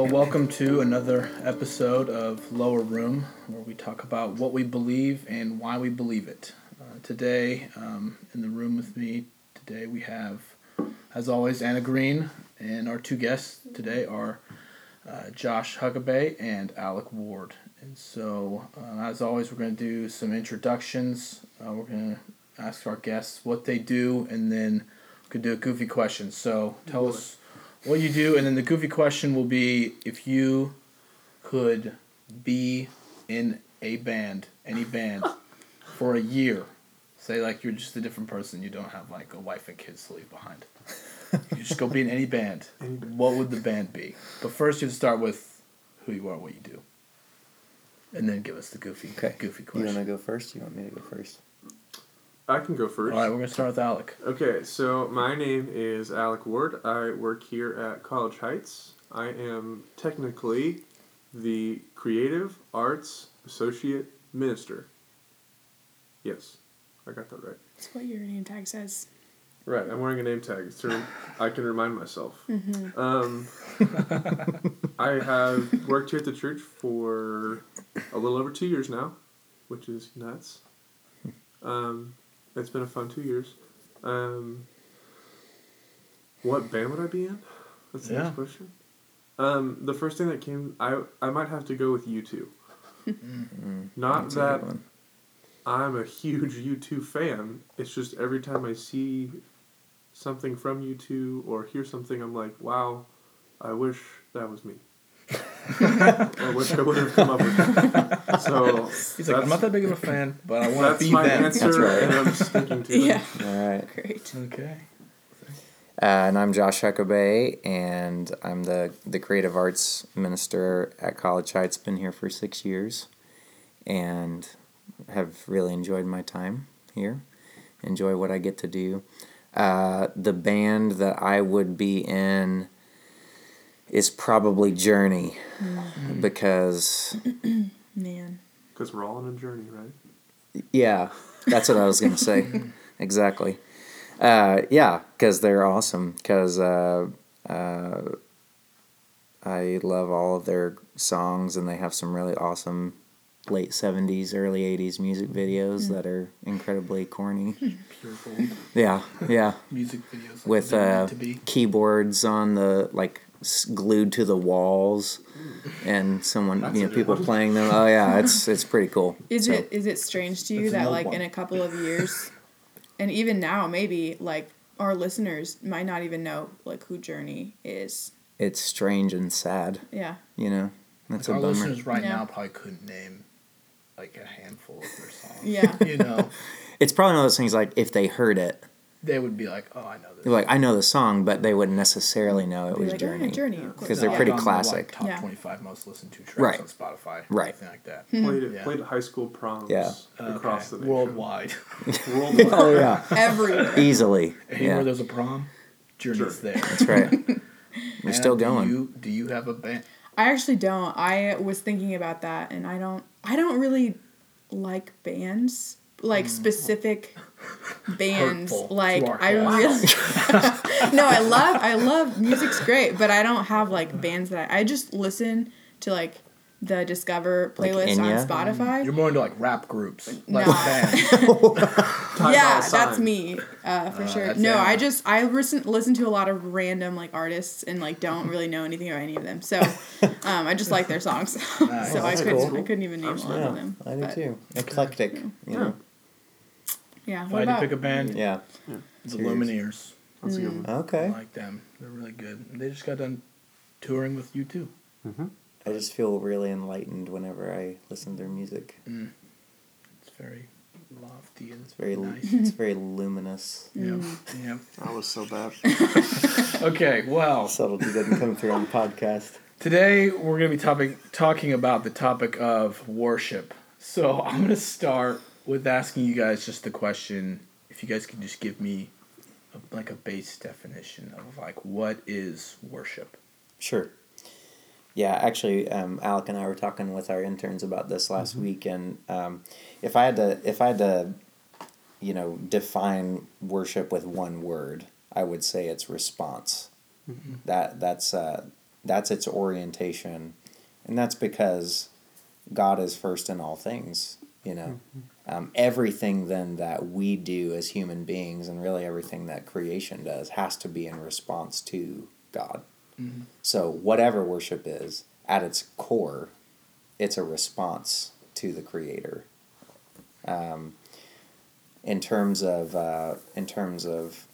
Well, welcome to another episode of Lower Room, where we talk about what we believe and why we believe it. Uh, today, um, in the room with me, today we have, as always, Anna Green, and our two guests today are uh, Josh Huckabee and Alec Ward. And so, uh, as always, we're going to do some introductions. Uh, we're going to ask our guests what they do, and then we could do a goofy question. So, tell us what you do, and then the goofy question will be if you could be in a band, any band, for a year. Say like you're just a different person. You don't have like a wife and kids to leave behind. you just go be in any band. What would the band be? But first, you have to start with who you are, what you do, and then give us the goofy, Okay. goofy You want to go first? You want me to go first? I can go first. All right, we're gonna start with Alec. Okay, so my name is Alec Ward. I work here at College Heights. I am technically the Creative Arts Associate Minister. Yes, I got that right. That's what your name tag says. Right, I'm wearing a name tag so I can remind myself. Um, I have worked here at the church for a little over two years now, which is nuts. Um, it's been a fun two years. Um, what band would I be in? That's the Yeah. next question. Um, the first thing that came, I I might have to go with U2. Not That's that. I'm a huge U2 fan. It's just every time I see something from U2 or hear something, I'm like, wow, I wish that was me. I wish I would have come up with that. So He's like, I'm not that big of a fan, but I want to that's be my them. answer, That's right. and I'm sticking to Yeah. it. All right. Great. Okay. Uh, and I'm Josh Huckabee, and I'm the, the creative arts minister at College Heights. Been here for six years, and have really enjoyed my time here. Enjoy what I get to do. Uh, the band that I would be in is probably Journey, because Man. Because we're all on a journey, right? Yeah, that's what I was gonna say. exactly. Uh, yeah, because they're awesome. Because uh, uh, I love all of their songs, and they have some really awesome late '70s, early '80s music videos that are incredibly corny. Pure gold. Yeah, yeah, Music videos like with uh, to be. keyboards on the like s- glued to the walls, and someone That's you know people one. playing them. Oh yeah, it's it's pretty cool. Is So- it is it strange to you That's that like one. in a couple of years, and even now maybe like our listeners might not even know like who Journey is. It's strange and sad. Yeah. You know, that's Like, a our bummer. listeners right Yeah. now probably couldn't name like a handful of their songs. Yeah. you know, It's probably one of those things like if they heard it, they would be like, "Oh, I know this." like, I know the song, but they wouldn't necessarily know it Be was like, "Oh, yeah, Journey. Journey. of course." 'Cause they're Like, pretty on the, classic. Top Yeah. twenty-five most listened to tracks Right. on Spotify, Right. Anything like that. Hmm. Played it, Yeah. played high school proms Yeah. across Okay. the nation. worldwide. Worldwide. Oh yeah, Everywhere. easily. Anywhere Yeah, there's a prom, Journey's Journey. there. that's right. We're still And going. Do you, do you have a band? I actually don't. I was thinking about that, and I don't. I don't really like bands, like hmm. specific bands. Hurtful like I cast. really. no, I love. I love music's great, but I don't have like bands that I. I just listen to like the Discover Like playlist on Spotify. You're more into like rap groups, like Nah. bands. Yeah, that's me uh, for Uh, sure. No, Anna. I just I listen listen to a lot of random like artists and like don't really know anything about any of them. So um, I just like their songs. Nice. so I couldn't cool. I couldn't even name a lot of them. I do but, too. Eclectic. You know. Yeah. If What I had to pick a band, Yeah. it's the Serious. Lumineers. That's a good one. Okay. I like them. They're really good. They just got done touring with U2. Mm-hmm. I just feel really enlightened whenever I listen to their music. Mm. It's very lofty and It's very, nice. it's very luminous. Mm. yeah, yeah. That was so bad. Okay, well, Subtlety doesn't come through on the podcast. today we're going to be topic, talking about the topic of worship. So I'm going to start with asking you guys just the question if you guys can just give me a, like a base definition of like what is worship. Sure. Yeah, actually, um, Alec and I were talking with our interns about this last week, and um, if I had to, if I had to, you know, define worship with one word, I would say it's response. That that's uh, that's its orientation, and that's because God is first in all things. You know, um, everything then that we do as human beings, and really everything that creation does, has to be in response to God. So whatever worship is, at its core, it's a response to the Creator. Um, in terms of uh, in terms of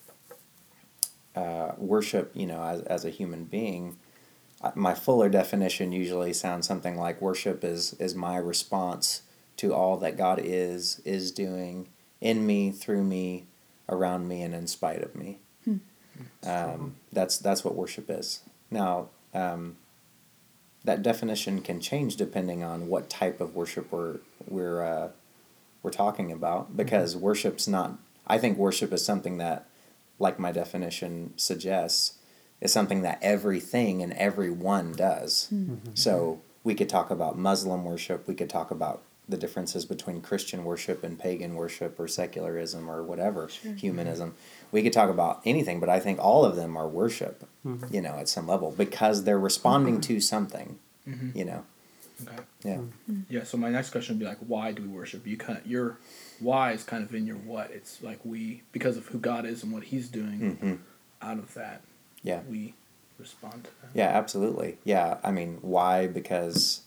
uh, worship, you know, as, as a human being, uh, my fuller definition usually sounds something like worship is is my response to all that God is is doing in me, through me, around me, and in spite of me. Um, that's that's what worship is. Now, um, that definition can change depending on what type of worship we're we're uh, we're talking about because worship's not. I think worship is something that, like my definition suggests, is something that everything and everyone does. So we could talk about Muslim worship. We could talk about the differences between Christian worship and pagan worship or secularism or whatever humanism. Mm-hmm. We could talk about anything, but I think all of them are worship. Mm-hmm. You know, at some level because they're responding mm-hmm. to something. You know. Okay. Yeah. Yeah. So my next question would be like, why do we worship? You kind of, your why is kind of in your what. It's like we because of who God is and what He's doing. Mhm. Out of that, Yeah. we respond to that. Yeah, absolutely. Yeah, I mean, why? Because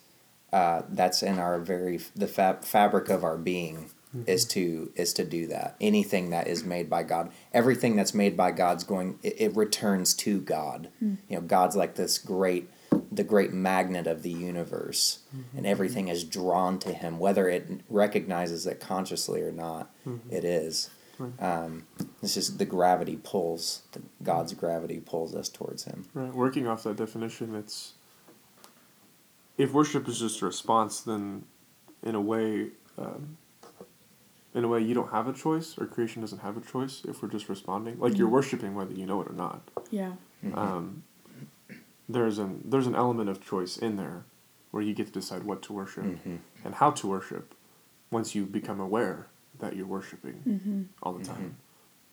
uh, that's in our very the fab- fabric of our being is to is to do that. Anything that is made by God, everything that's made by God's going. It, it returns to God. You know, God's like this great, the great magnet of the universe, and everything is drawn to Him, whether it recognizes it consciously or not. It is. Um, it's just the gravity pulls. The, God's gravity pulls us towards Him. Right. Working off that definition, it's if worship is just a response, then in a way, um, in a way, you don't have a choice, or creation doesn't have a choice. If we're just responding, like you're worshiping whether you know it or not. Yeah. Um, there's an there's an element of choice in there, where you get to decide what to worship and how to worship, once you become aware that you're worshiping Mm-hmm. all the time.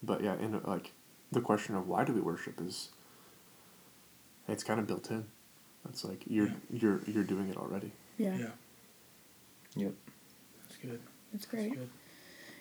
But yeah, in like the question of why do we worship is it's kind of built in. It's like you're you're you're doing it already. Yeah. Yeah. Yep. That's good. That's That's great. good.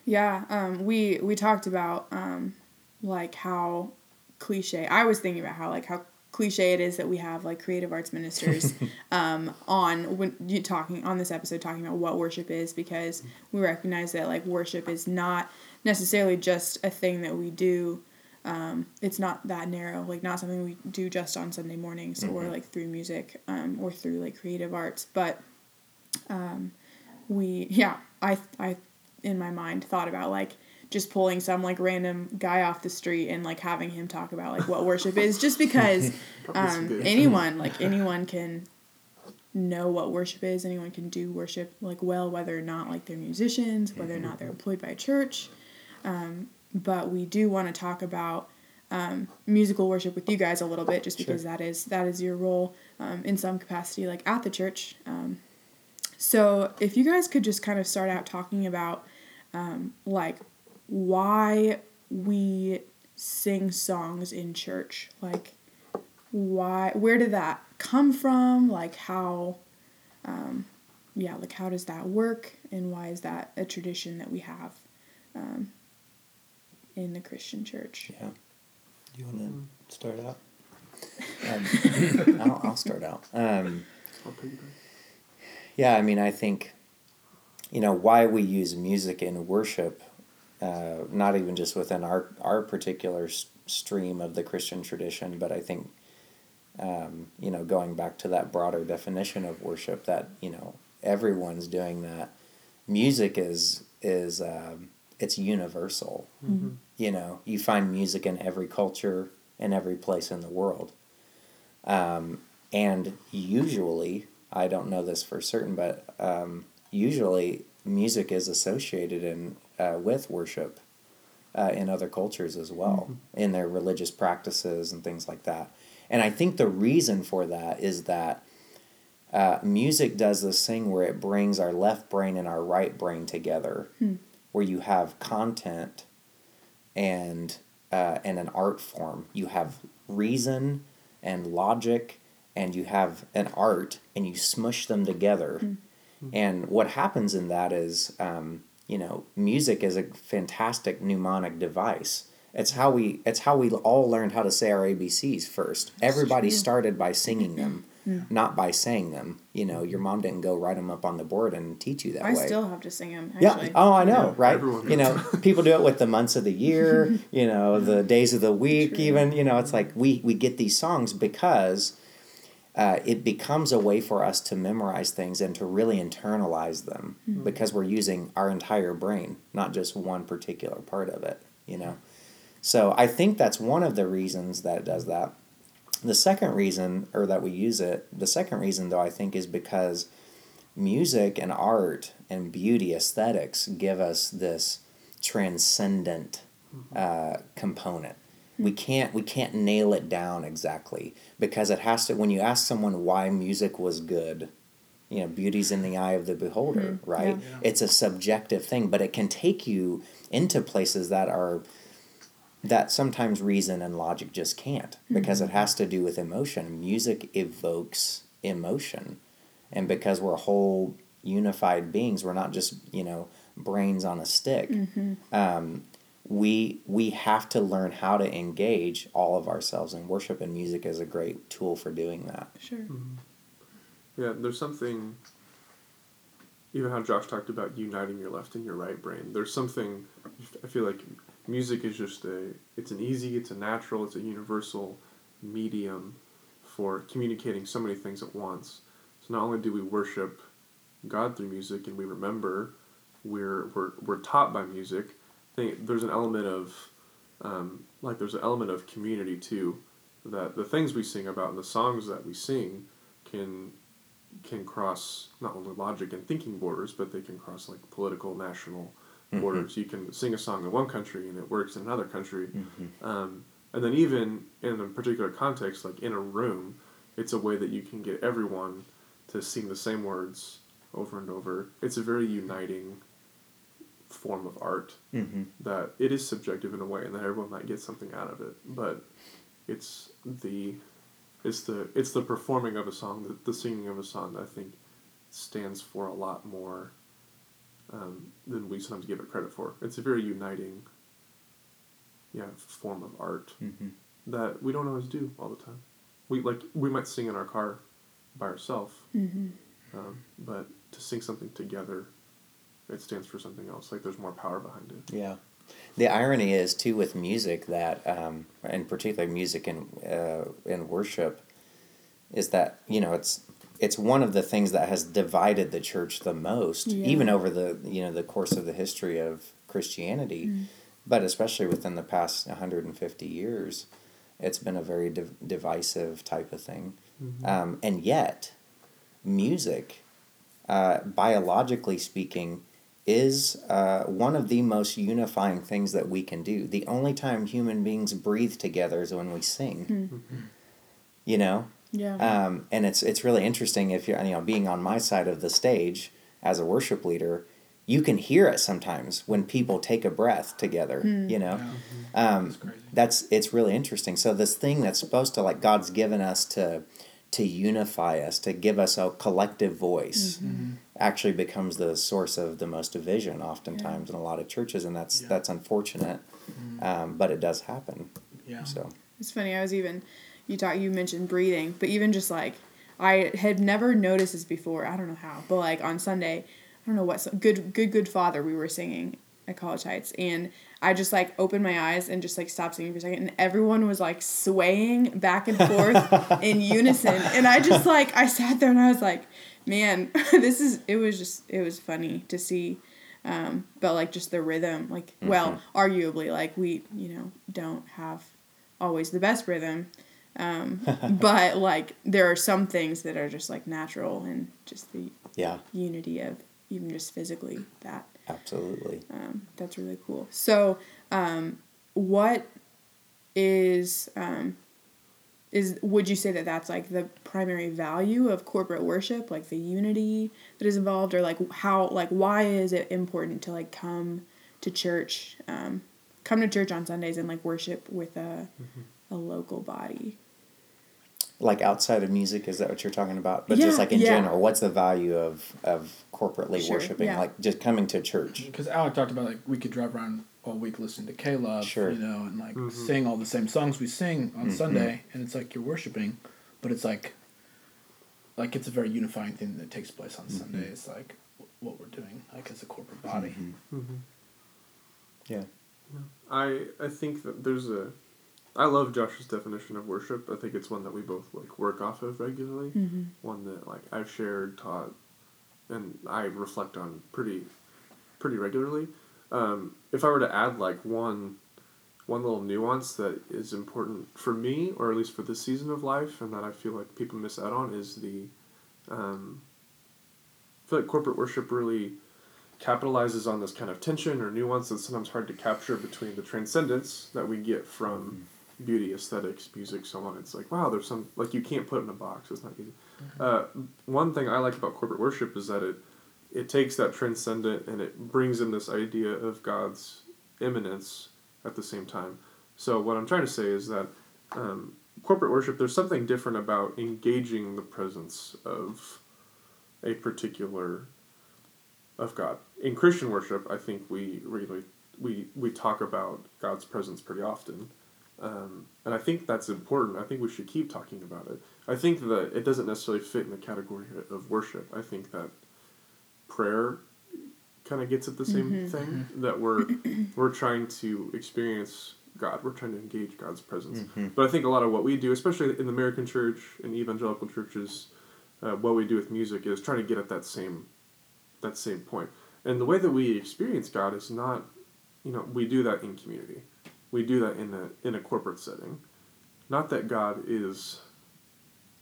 Yeah, um, we we talked about um, like how cliche. I was thinking about how like how cliche it is that we have like creative arts ministers um, on when you talking on this episode talking about what worship is because we recognize that like worship is not necessarily just a thing that we do. Um, it's not that narrow, like not something we do just on Sunday mornings or like through music um, or through like creative arts, but we yeah i i in my mind thought about like just pulling some like random guy off the street and like having him talk about like what worship is just because um, anyone like anyone can know what worship is anyone can do worship like well whether or not like they're musicians whether or not they're employed by a church. Um, but we do want to talk about um, musical worship with you guys a little bit just because that is that is your role um, in some capacity like at the church. Um, so if you guys could just kind of start out talking about um, like why we sing songs in church, like why where did that come from? Like how um, yeah, like how does that work? And why is that a tradition that we have? Um, in the Christian church? Yeah. Do you want to start out? Um, I'll, I'll start out. Um, yeah, I mean, I think, you know, why we use music in worship, uh, not even just within our, our particular s- stream of the Christian tradition, but I think, um, you know, going back to that broader definition of worship, that, you know, everyone's doing that. Music is, is um, it's universal. You know, you find music in every culture, in every place in the world. Um, and usually, I don't know this for certain, but um, usually music is associated in uh, with worship uh, in other cultures as well, in their religious practices and things like that. And I think the reason for that is that uh, music does this thing where it brings our left brain and our right brain together, where you have content and uh, and an art form. You have reason and logic and you have an art and you smush them together. And what happens in that is, um, you know, music is a fantastic mnemonic device. It's how we it's how we all learned how to say our ABCs first. Everybody started by singing them, not by saying them. You know, your mom didn't go write them up on the board and teach you that I way. still have to sing them. Yeah. Oh, I know, Yeah, right? everyone You know, people do it with the months of the year. You know, the days of the week. True. Even you know, it's like we we get these songs because uh, it becomes a way for us to memorize things and to really internalize them because we're using our entire brain, not just one particular part of it. You know, so I think that's one of the reasons that it does that. The second reason, or that we use it, the second reason though, I think is because music and art and beauty aesthetics give us this transcendent uh, component. We can't we can't nail it down exactly because it has to when you ask someone why music was good you know beauty's in the eye of the beholder right? Yeah. it's a subjective thing but it can take you into places that are that sometimes reason and logic just can't because it has to do with emotion music evokes emotion and because we're whole unified beings we're not just you know brains on a stick um, we we have to learn how to engage all of ourselves in worship and music is a great tool for doing that Sure. Yeah, there's something. Even how Josh talked about uniting your left and your right brain. There's something. I feel like music is just a. It's an easy. It's a natural. It's a universal medium for communicating so many things at once. So not only do we worship God through music and we remember, we're we're we're taught by music. I think there's an element of, um, like there's an element of community too, that the things we sing about and the songs that we sing can can cross not only logic and thinking borders, but they can cross like political, national borders. You can sing a song in one country and it works in another country, um, and then even in a particular context, like in a room, it's a way that you can get everyone to sing the same words over and over. It's a very uniting form of art mm-hmm. that it is subjective in a way and that everyone might get something out of it but it's the it's the it's the performing of a song the, the singing of a song that i think stands for a lot more um, than we sometimes give it credit for it's a very uniting yeah form of art Mm-hmm. that we don't always do all the time we like we might sing in our car by ourselves Mm-hmm. um, but to sing something together it stands for something else like there's more power behind it Yeah. The irony is too with music that, um, in particular music and uh, in worship, is that you know it's it's one of the things that has divided the church the most, Yeah. even over the you know the course of the history of Christianity, but especially within the past 150 years, it's been a very div- divisive type of thing, um, and yet, music, uh, biologically speaking, is uh, one of the most unifying things that we can do. The only time human beings breathe together is when we sing. You know, Yeah. um, and it's it's really interesting if you're you know being on my side of the stage as a worship leader, you can hear it sometimes when people take a breath together. You know, Yeah. um, That's that's it's really interesting. So this thing that's supposed to like God's given us to to unify us, to give us a collective voice, actually becomes the source of the most division oftentimes in a lot of churches, and that's Yeah. that's unfortunate. Um, but it does happen. Yeah. So It's funny. I was even you talk you mentioned breathing, but even just like I had never noticed this before. I don't know how, but like on Sunday, I don't know what good good good Father we were singing at College Heights, and I just like opened my eyes and just like stopped singing for a second, and everyone was like swaying back and forth in unison, and I just like I sat there and I was like, man, this is it was just it was funny to see. Um, but like just the rhythm, like well, arguably, like we you know don't have always the best rhythm, um, but like there are some things that are just like natural and just the yeah, unity of even just physically that absolutely. um, that's really cool. So, um, what is um, is would you say that that's like the primary value of corporate worship, like the unity that is involved, or like how like why is it important to like come to church, um, come to church on Sundays and like worship with a a local body? Like outside of music is that what you're talking about but Yeah, just like in yeah. general what's the value of of corporately Sure, worshiping yeah. like just coming to church Because Alec talked about like we could drive around all week listening to K Love, Sure. you know, and like Mhm. sing all the same songs we sing on Mhm. Sunday, and it's like you're worshiping, but it's like, like it's a very unifying thing that takes place on Sunday. It's like what we're doing, like as a corporate body. Mhm. Mm-hmm. yeah I I think that there's a I love Josh's definition of worship. I think it's one that we both like work off of regularly. Mm-hmm. One that like I've shared, taught, and I reflect on pretty pretty regularly. Um, if I were to add like one one little nuance that is important for me, or at least for this season of life, and that I feel like people miss out on, is the um, I feel like corporate worship really capitalizes on this kind of tension or nuance that's sometimes hard to capture between the transcendence that we get from beauty, aesthetics, music, so on. It's like, wow, there's some, like, you can't put it in a box. It's not easy. Uh, one thing I like about corporate worship is that it, it takes that transcendent and it brings in this idea of God's immanence at the same time. So, what I'm trying to say is that um, corporate worship, there's something different about engaging the presence of a particular of God. In Christian worship, I think we really we we talk about God's presence pretty often, um, and I think that's important. I think we should keep talking about it. I think that it doesn't necessarily fit in the category of worship. I think that prayer kind of gets at the same Mhm. thing that we're we're trying to experience God. We're trying to engage God's presence. Mhm. But I think a lot of what we do, especially in the American church and evangelical churches, uh, what we do with music is trying to get at that same that same point. And the way that we experience God is not, you know, we do that in community. We do that in a in a corporate setting. Not that God is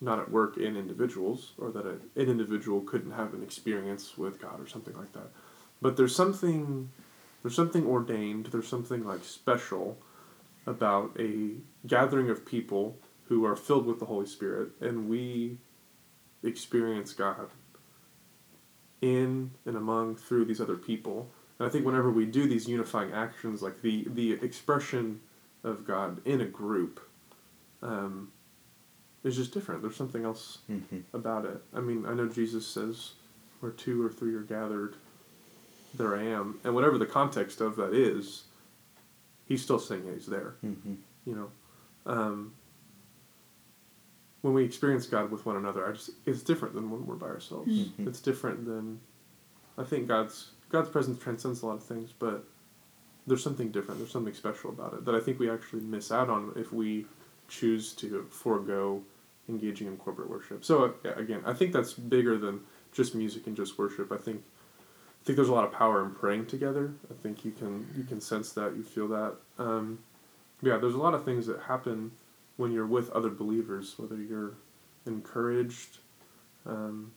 not at work in individuals or that a, an individual couldn't have an experience with God or something like that. But there's something there's something ordained, there's something like special about a gathering of people who are filled with the Holy Spirit and we experience God in and among through these other people. And I think whenever we do these unifying actions, like the the expression of God in a group, um, is just different. There's something else Mhm. about it. I mean, I know Jesus says, "Where two or three are gathered, there I am." And whatever the context of that is, he's still saying He's there Mhm. you know um, when we experience god with one another i just it's different than when we're by ourselves Mhm. it's different than i think god's god's presence transcends a lot of things but there's something different there's something special about it that i think we actually miss out on if we choose to forego engaging in corporate worship so uh, again i think that's bigger than just music and just worship i think I think there's a lot of power in praying together. I think you can you can sense that, you feel that. Um, yeah, there's a lot of things that happen when you're with other believers, whether you're encouraged. Um,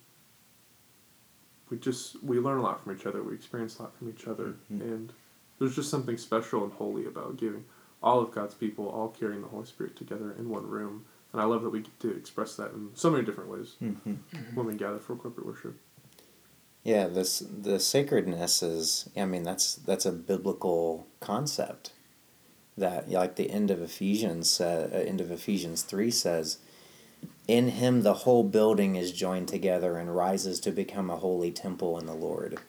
we just we learn a lot from each other. We experience a lot from each other, Mhm. and there's just something special and holy about giving all of God's people all carrying the Holy Spirit together in one room. And I love that we get to express that in so many different ways Mhm. when we gather for corporate worship. Yeah, this the sacredness is. I mean, that's that's a biblical concept. That like the end of Ephesians, uh, uh, end of Ephesians three says, "In Him the whole building is joined together and rises to become a holy temple in the Lord."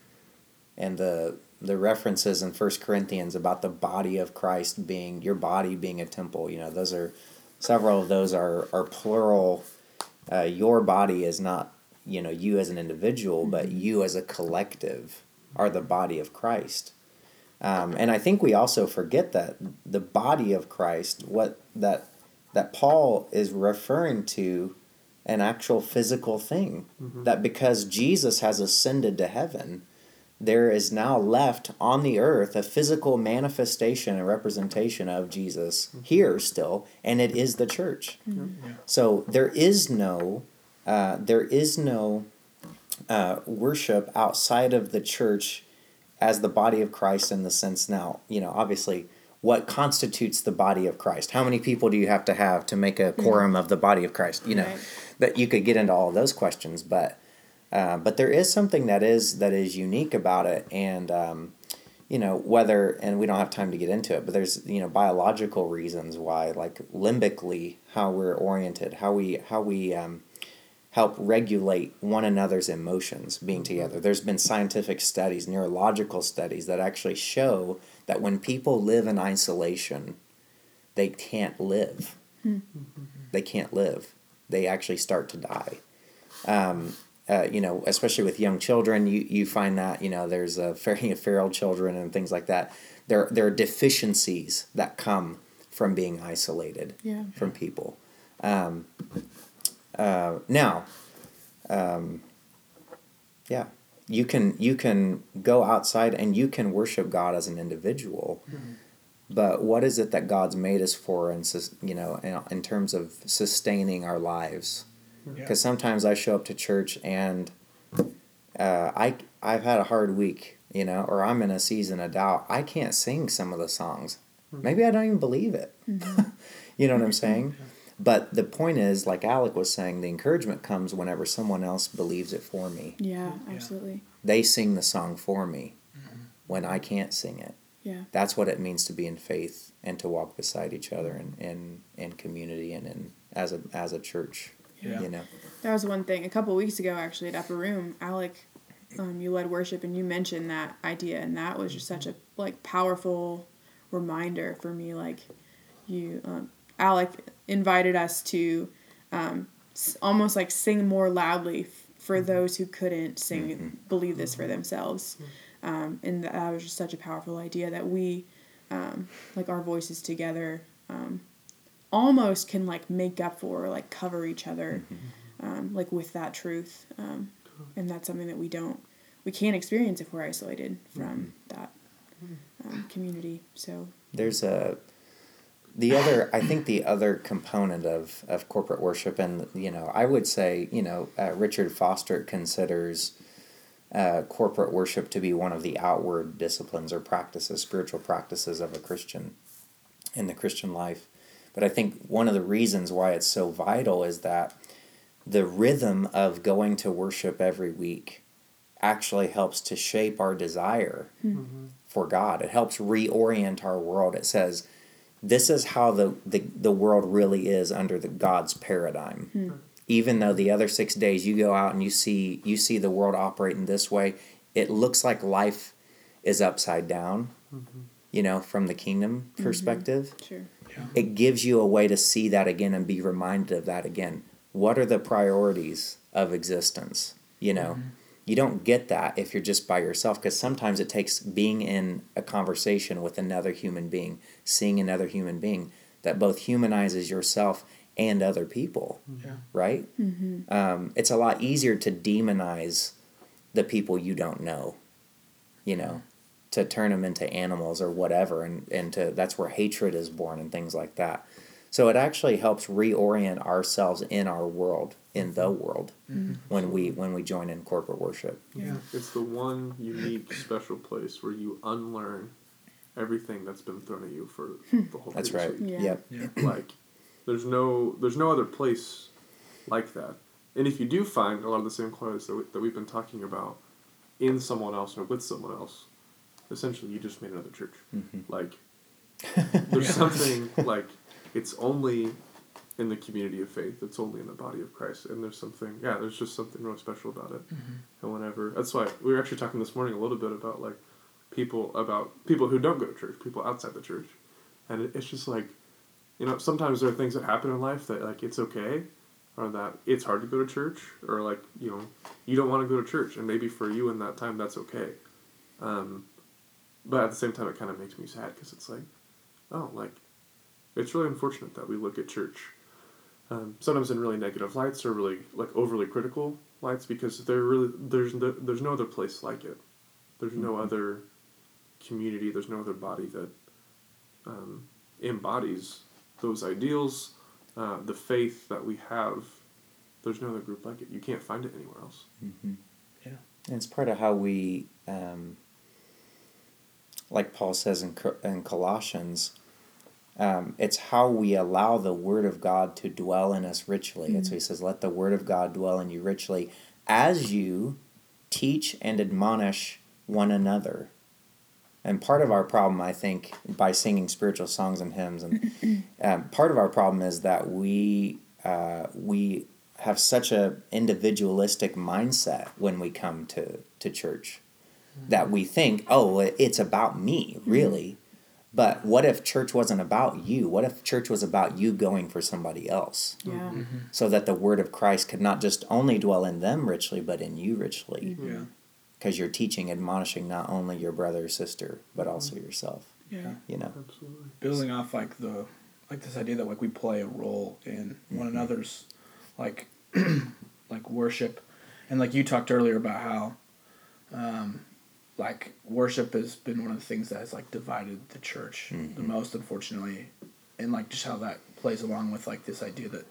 And the the references in First Corinthians about the body of Christ being your body being a temple. You know, those are several of those are are plural. Uh, your body is not you know you as an individual but you as a collective are the body of christ um, and i think we also forget that the body of christ what that that paul is referring to an actual physical thing that because jesus has ascended to heaven there is now left on the earth a physical manifestation and representation of jesus here still and it is the church. Yeah. so there is no, uh, there is no uh, worship outside of the church as the body of Christ in the sense now, you know, obviously what constitutes the body of Christ? How many people do you have to have to make a quorum of the body of Christ? You know, Right. that you could get into all of those questions, but uh, but there is something that is that is unique about it, and um, you know whether and we don't have time to get into it but there's you know biological reasons why like limbically how we're oriented how we how we um, help regulate one another's emotions being together there's been scientific studies neurological studies that actually show that when people live in isolation they can't live they can't live they actually start to die um, uh, you know, especially with young children, you, you find that you know there's a feral, feral children and things like that. There there are deficiencies that come from being isolated Yeah. from people. Um, uh, now, um, yeah, you can you can go outside and you can worship God as an individual. Mm-hmm. But what is it that God's made us for, and you know, in, in terms of sustaining our lives? Yeah. because sometimes I show up to church and uh, I I've had a hard week, you know, or I'm in a season of doubt. I can't sing some of the songs. Mm-hmm. Maybe I don't even believe it. you know what I'm saying? But the point is, like Alec was saying, the encouragement comes whenever someone else believes it for me. Yeah, absolutely. They sing the song for me when I can't sing it. Yeah. That's what it means to be in faith and to walk beside each other in, in, in community and in as a as a church. Yeah. You know. That was one thing. A couple weeks ago, actually, at Upper Room, Alec, um, you led worship and you mentioned that idea, and that was just such a like powerful reminder for me. Like, you, um, Alec, invited us to um, almost like sing more loudly f- for those who couldn't sing, believe this for themselves, um, and that was just such a powerful idea that we, um, like our voices together. Um, almost can like make up for or like cover each other um, like with that truth um, and that's something that we don't we can't experience if we're isolated from that um, community. So there's a the other i think the other component of of corporate worship and you know i would say you know uh, richard foster considers uh, corporate worship to be one of the outward disciplines or practices spiritual practices of a christian in the christian life but i think one of the reasons why it's so vital is that the rhythm of going to worship every week actually helps to shape our desire for God. It helps reorient our world. It says, this is how the, the, the world really is under the God's paradigm. Hmm. Even though the other six days you go out and you see you see the world operating this way, it looks like life is upside down, mm-hmm. you know, from the kingdom mm-hmm. perspective. Sure. It gives you a way to see that again and be reminded of that again. What are the priorities of existence? You know, mm-hmm. You don't get that if you're just by yourself because sometimes it takes being in a conversation with another human being, seeing another human being that both humanizes yourself and other people, Yeah. right? Um, it's a lot easier to demonize the people you don't know, you know, to turn them into animals or whatever, and, and to that's where hatred is born and things like that. So it actually helps reorient ourselves in our world, in the mm-hmm. world, mm-hmm. when we when we join in corporate worship. yeah It's the one unique, special place where you unlearn everything that's been thrown at you for hmm. the whole. Time. That's right. week. Yeah. Yep. Yeah. Like, there's no, there's no other place like that. And if you do find a lot of the same qualities that, we, that we've been talking about in someone else or with someone else, essentially you just made another church. Mm-hmm. Like, there's something like it's only in the community of faith. It's only in the body of Christ, and there's something. Yeah, there's just something really special about it. And whenever that's why we were actually talking this morning a little bit about like people about people who don't go to church, people outside the church, and it, it's just like, you know, sometimes there are things that happen in life that like it's okay, or that it's hard to go to church, or like you know, you don't want to go to church, and maybe for you in that time that's okay. Um, but at the same time, it kind of makes me sad because it's like, oh, like, it's really unfortunate that we look at church um, sometimes in really negative lights or really like overly critical lights because there really there's no, there's no other place like it. There's no other community. There's no other body that um, embodies those ideals, uh, the faith that we have. There's no other group like it. You can't find it anywhere else. Yeah. And it's part of how we, um, like Paul says in, Co- in Colossians, um, it's how we allow the Word of God to dwell in us richly. And so he says, Let the Word of God dwell in you richly as you teach and admonish one another And part of our problem, I think, by singing spiritual songs and hymns, and um, part of our problem is that we uh, we have such a individualistic mindset when we come to to church that we think, oh, it's about me, really. But what if church wasn't about you? What if church was about you going for somebody else? Yeah. Mm-hmm. So that the word of Christ could not just only dwell in them richly, but in you richly. Mm-hmm. Yeah. Because you're teaching, admonishing not only your brother or sister, but mm-hmm. also yourself. Yeah. You know. Absolutely. building off like the like this idea that like we play a role in one another's like like worship and like you talked earlier about how um like worship has been one of the things that has like divided the church the mm-hmm. most unfortunately. And like just how that plays along with like this idea that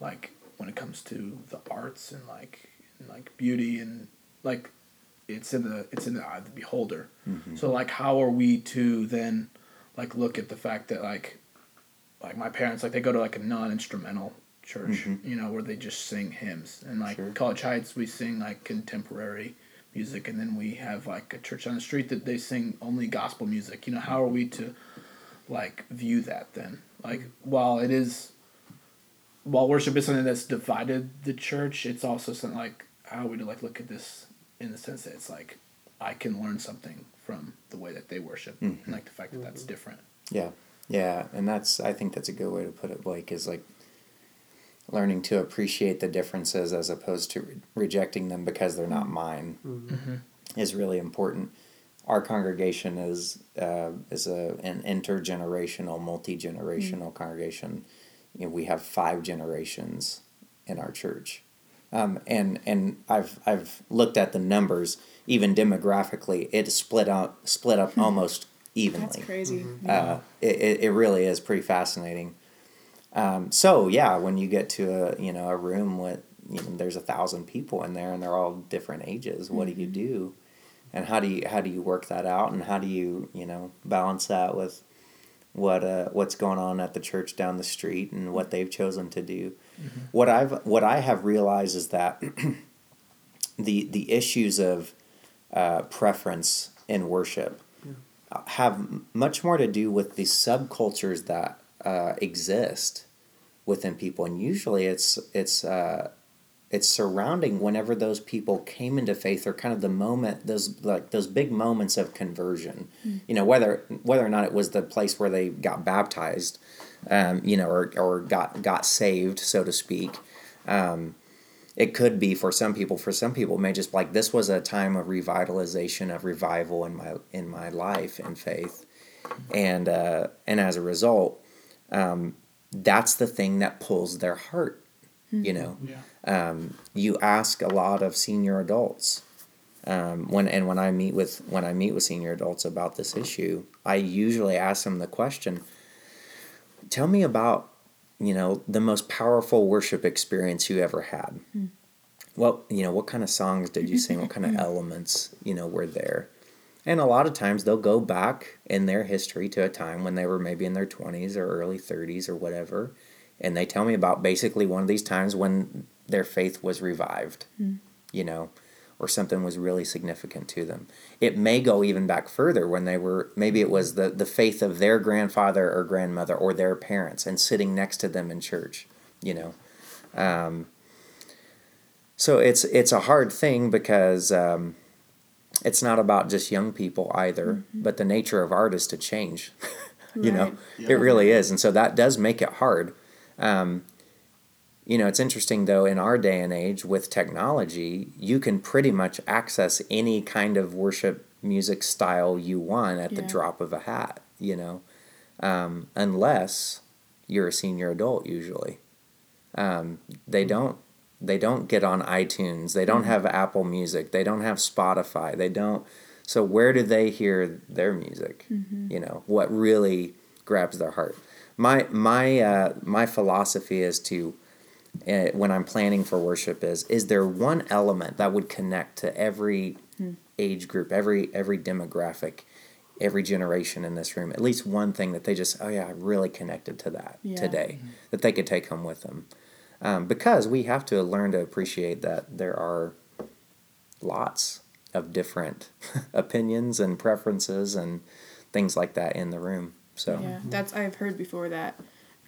like when it comes to the arts and like and like beauty and like it's in the it's in the eye of the beholder. Mm-hmm. So like how are we to then like look at the fact that like like my parents like they go to like a non-instrumental church mm-hmm. you know where they just sing hymns. And like Sure. college heights we sing like contemporary music and then we have like a church on the street that they sing only gospel music. You know how are we to like view that then? Like while it is while worship is something that's divided the church it's also something like how are we to like look at this in the sense that it's like i can learn something from the way that they worship and mm-hmm. like the fact that that's mm-hmm. different. Yeah, yeah, and that's I think that's a good way to put it, Blake. Is like learning to appreciate the differences as opposed to re- rejecting them because they're not mine is really important. Our congregation is uh, is a an intergenerational, multi generational congregation. You know, we have five generations in our church, um, and and I've I've looked at the numbers. Even demographically, it is split out split up almost evenly That's crazy. uh, it, it, it really is pretty fascinating. Um, so yeah, when you get to a you know a room with you know there's a thousand people in there and they're all different ages. What do you do? And how do you how do you work that out? And how do you you know balance that with what uh, what's going on at the church down the street and what they've chosen to do? What I've what I have realized is that the the issues of uh, preference in worship uh, have much more to do with the subcultures that uh, exist within people, and usually it's it's uh, it's surrounding whenever those people came into faith or kind of the moment those like those big moments of conversion. You know whether whether or not it was the place where they got baptized, um, you know, or or got got saved, so to speak. Um, it could be for some people for some people it may just like this was a time of revitalization of revival in my in my life and faith and uh, and as a result um, that's the thing that pulls their heart you know yeah um, you ask a lot of senior adults um, when and when I meet with when I meet with senior adults about this issue, I usually ask them the question: Tell me about you know the most powerful worship experience you ever had. What you know, what kind of songs did you sing? What kind of elements you know were there? And a lot of times they'll go back in their history to a time when they were maybe in their twenties or early thirties or whatever, and they tell me about basically one of these times when their faith was revived. You know, or something was really significant to them. It may go even back further when they were maybe it was the, the faith of their grandfather or grandmother or their parents and sitting next to them in church, you know. Um, so it's it's a hard thing because um, it's not about just young people either, but the nature of art is to change. you know, Right. it really is, and so that does make it hard. Um, you know, it's interesting though, in our day and age with technology, you can pretty much access any kind of worship music style you want at the drop of a hat, you know, um, unless you're a senior adult usually. Um, they don't they don't get on iTunes. They don't have Apple Music. They don't have Spotify. They don't. So where do they hear their music? You know what really grabs their heart. My my uh, my philosophy is to uh, when I'm planning for worship is is there one element that would connect to every age group, every every demographic, every generation in this room? At least one thing that they just oh yeah, I really connected to that Yeah. today that they could take home with them, um, because we have to learn to appreciate that there are lots of different opinions and preferences and things like that in the room. So Yeah, that's I've heard before that.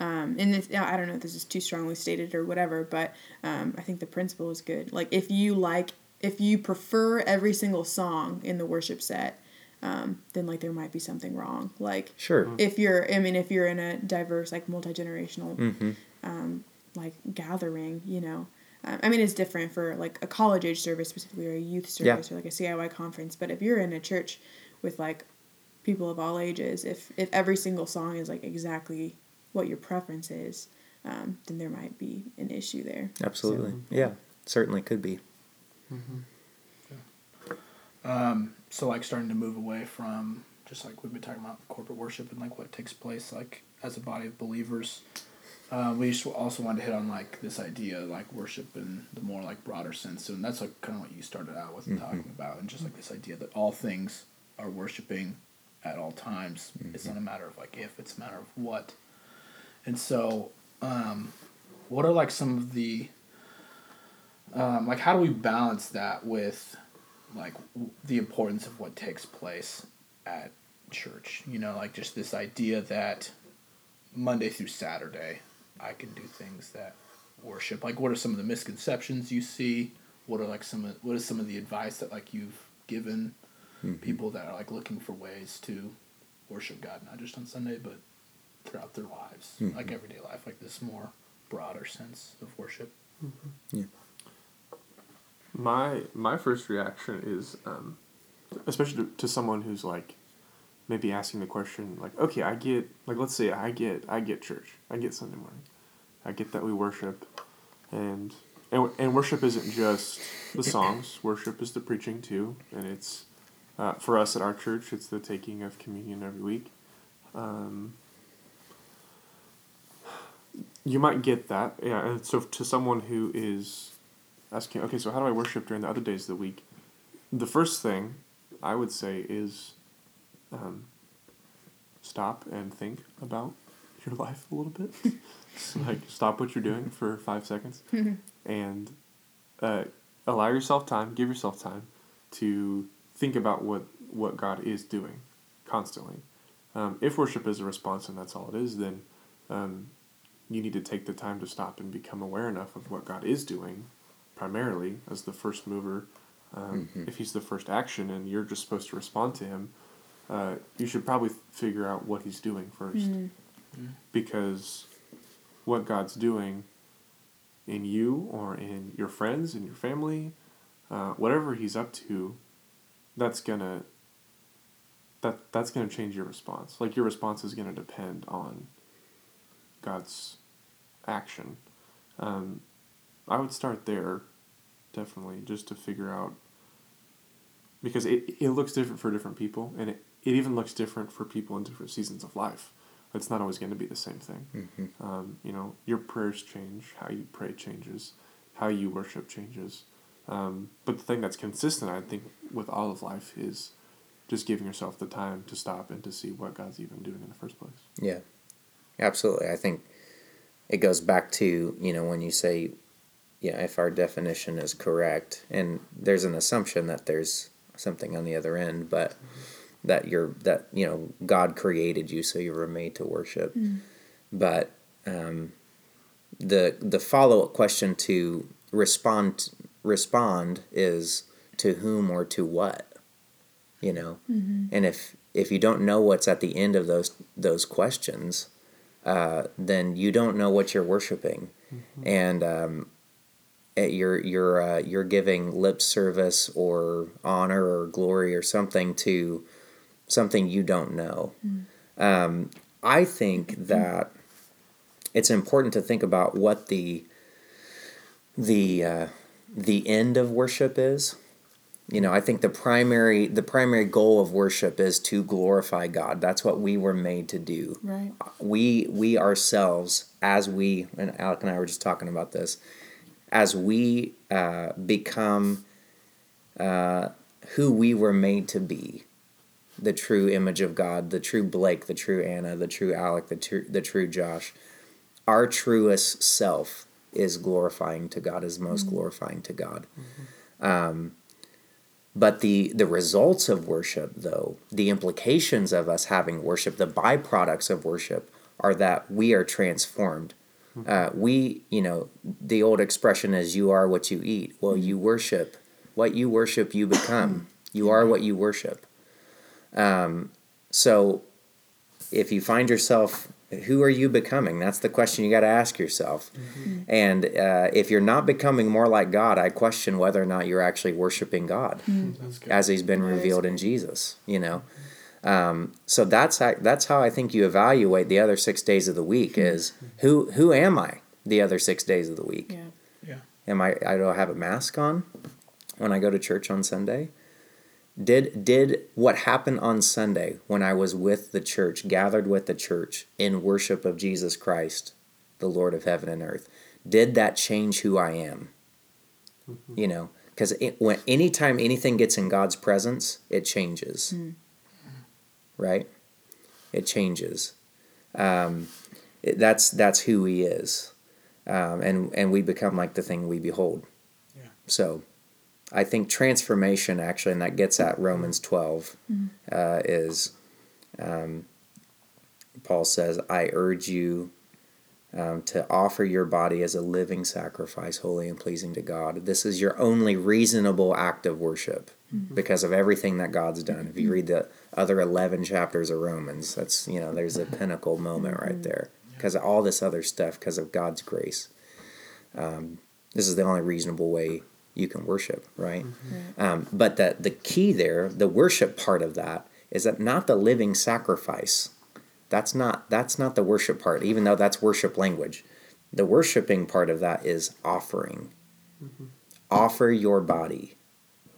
Um, and this, I don't know if this is too strongly stated or whatever, but um, I think the principle is good. Like if you like, if you prefer every single song in the worship set, um, then like there might be something wrong. Like sure, if you're, I mean, if you're in a diverse, like multi generational, Mm-hmm. um, like gathering, you know. Um, I mean, it's different for like a college age service specifically, or a youth Yeah. service, or like a CIY conference. But if you're in a church with like people of all ages, if if every single song is like exactly what your preference is, um, then there might be an issue there. absolutely, yeah, certainly could be. Um, so like starting to move away from just like we've been talking about corporate worship and like what takes place like as a body of believers. Uh, we just also wanted to hit on like this idea like worship in the more like broader sense, and that's like kind of what you started out with talking about, and just like this idea that all things are worshiping at all times. It's not a matter of like if; it's a matter of what. And so, um, what are like some of the um, like how do we balance that with like w- the importance of what takes place at church you know like just this idea that monday through saturday i can do things that worship. Like what are some of the misconceptions you see? What are like some of what is some of the advice that like you've given mm-hmm. people that are like looking for ways to worship god not just on sunday but throughout their lives? Mm-hmm. Like everyday life like this more broader sense of worship? Mm-hmm. Yeah. My my first reaction is, um, especially to, to someone who's like, maybe asking the question like, okay, I get like let's say I get I get church, I get Sunday morning, I get that we worship, and and and worship isn't just the songs. worship is the preaching too, and it's uh, for us at our church, it's the taking of communion every week. Um, you might get that, yeah. And so to someone who is asking, okay, so how do I worship during the other days of the week? The first thing I would say is um, stop and think about your life a little bit. like, stop what you're doing for five seconds and uh, allow yourself time, give yourself time to think about what, what God is doing constantly. Um, if worship is a response and that's all it is, then um, you need to take the time to stop and become aware enough of what God is doing primarily as the first mover. Um, If he's the first action and you're just supposed to respond to him, uh, you should probably figure out what he's doing 1st Because what God's doing in you or in your friends, in your family, uh, whatever he's up to, that's gonna that that's gonna change your response. Like your response is gonna depend on God's action. Um, I would start there, definitely, just to figure out because it, it looks different for different people, and it, it even looks different for people in different seasons of life. It's not always going to be the same thing. Um, you know, your prayers change, how you pray changes, how you worship changes. Um, but the thing that's consistent, I think, with all of life is just giving yourself the time to stop and to see what God's even doing in the first place. Yeah, absolutely. I think it goes back to you know when you say, yeah, if our definition is correct, and there's an assumption that there's something on the other end, but that you're that you know God created you, so you were made to worship. But um, the the follow up question to respond respond is to whom or to what, you know, and if if you don't know what's at the end of those those questions, uh, then you don't know what you're worshiping, and um, eh, you're you're uh, you're giving lip service or honor or glory or something to something you don't know. Um, I think that it's important to think about what the the uh, the end of worship is. You know, I think the primary the primary goal of worship is to glorify God. That's what we were made to do. Right. We we ourselves, as we and Alec and I were just talking about this, as we uh, become uh, who we were made to be, the true image of God, the true Blake, the true Anna, the true Alec, the true the true Josh, our truest self is glorifying to God, is most glorifying to God. Um, but the the results of worship, though, the implications of us having worship, the byproducts of worship, are that we are transformed. Uh, we, you know, the old expression is "you are what you eat." Well, you worship what you worship, you become. You are what you worship. Um, so, if you find yourself, who are you becoming? That's the question you got to ask yourself. And uh, if you're not becoming more like God, I question whether or not you're actually worshiping God That's good. as He's been That is revealed in Jesus. You know, um, so that's how, that's how I think you evaluate the other six days of the week is who who am I the other six days of the week? Yeah. Yeah. Am I I don't have a mask on when I go to church on Sunday? Did did what happened on Sunday when I was with the church, gathered with the church in worship of Jesus Christ, the Lord of heaven and earth, did that change who I am? You know, because when anytime anything gets in God's presence, it changes. Right? It changes. Um, it, that's that's who He is, um, and and we become like the thing we behold. Yeah. So, I think transformation actually, and that gets at Romans 12 uh, is um, Paul says, I urge you um, to offer your body as a living sacrifice, holy and pleasing to God. This is your only reasonable act of worship because of everything that God's done. If you read the other 11 chapters of Romans, that's, you know, there's a pinnacle moment right there because of all this other stuff, because of God's grace. Um, this is the only reasonable way you can worship, mm-hmm. right? Um, but the, the key there, the worship part of that, is that not the living sacrifice. That's not that's not the worship part, even though that's worship language. The worshiping part of that is offering. Mm-hmm. Offer your body.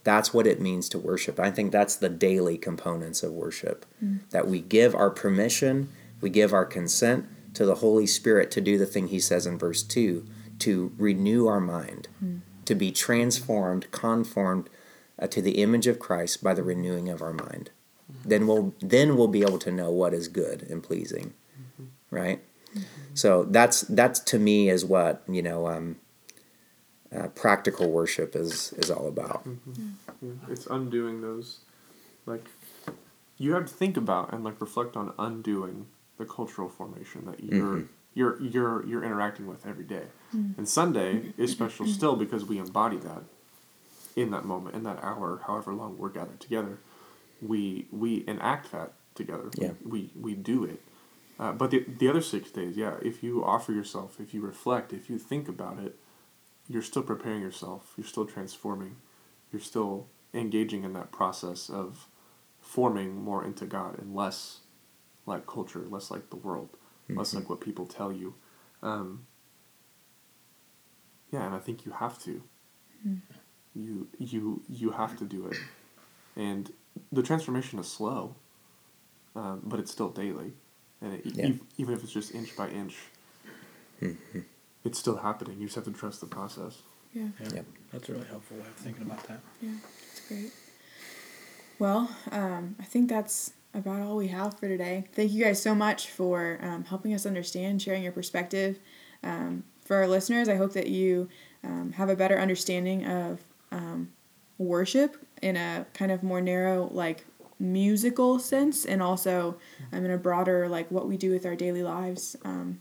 That's what it means to worship. I think that's the daily components of worship. Mm. That we give our permission, we give our consent to the Holy Spirit to do the thing he says in verse 2 to renew our mind, mm. To be transformed, conformed uh, to the image of Christ by the renewing of our mind. Then we'll then we'll be able to know what is good and pleasing, right? So that's that's to me is what you know um, uh, practical worship is is all about. Yeah, it's undoing those, like, you have to think about and like reflect on undoing the cultural formation that you're Mhm. You're you're you're interacting with every day. And Sunday is special still because we embody that in that moment, in that hour, however long we're gathered together. We we enact that together. Yeah. We we, we do it. Uh, but the the other six days, yeah, if you offer yourself, if you reflect, if you think about it, you're still preparing yourself. You're still transforming. You're still engaging in that process of forming more into God and less like culture, less like the world, less like what people tell you. Um, yeah, and I think you have to. You you you have to do it, and the transformation is slow, um, but it's still daily, and it, Yeah. ev- even if it's just inch by inch, it's still happening. You just have to trust the process. Yeah. Yeah. Yep. That's a really helpful way of thinking about that. Yeah, that's great. Well, um, I think that's about all we have for today. Thank you guys so much for um, helping us understand, sharing your perspective. Um, for our listeners, I hope that you um, have a better understanding of um, worship in a kind of more narrow, like musical sense, and also um, in a broader, like what we do with our daily lives. Um,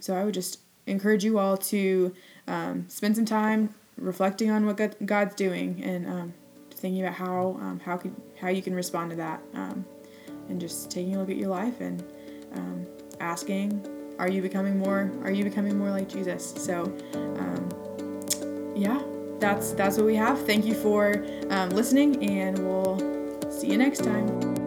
so I would just encourage you all to spend some time reflecting on what God's doing and thinking about how um, how how you can respond to that, um, and just taking a look at your life and um, asking, are you becoming more are you becoming more like Jesus? So, um, yeah, that's that's what we have. Thank you for um, listening, and we'll see you next time.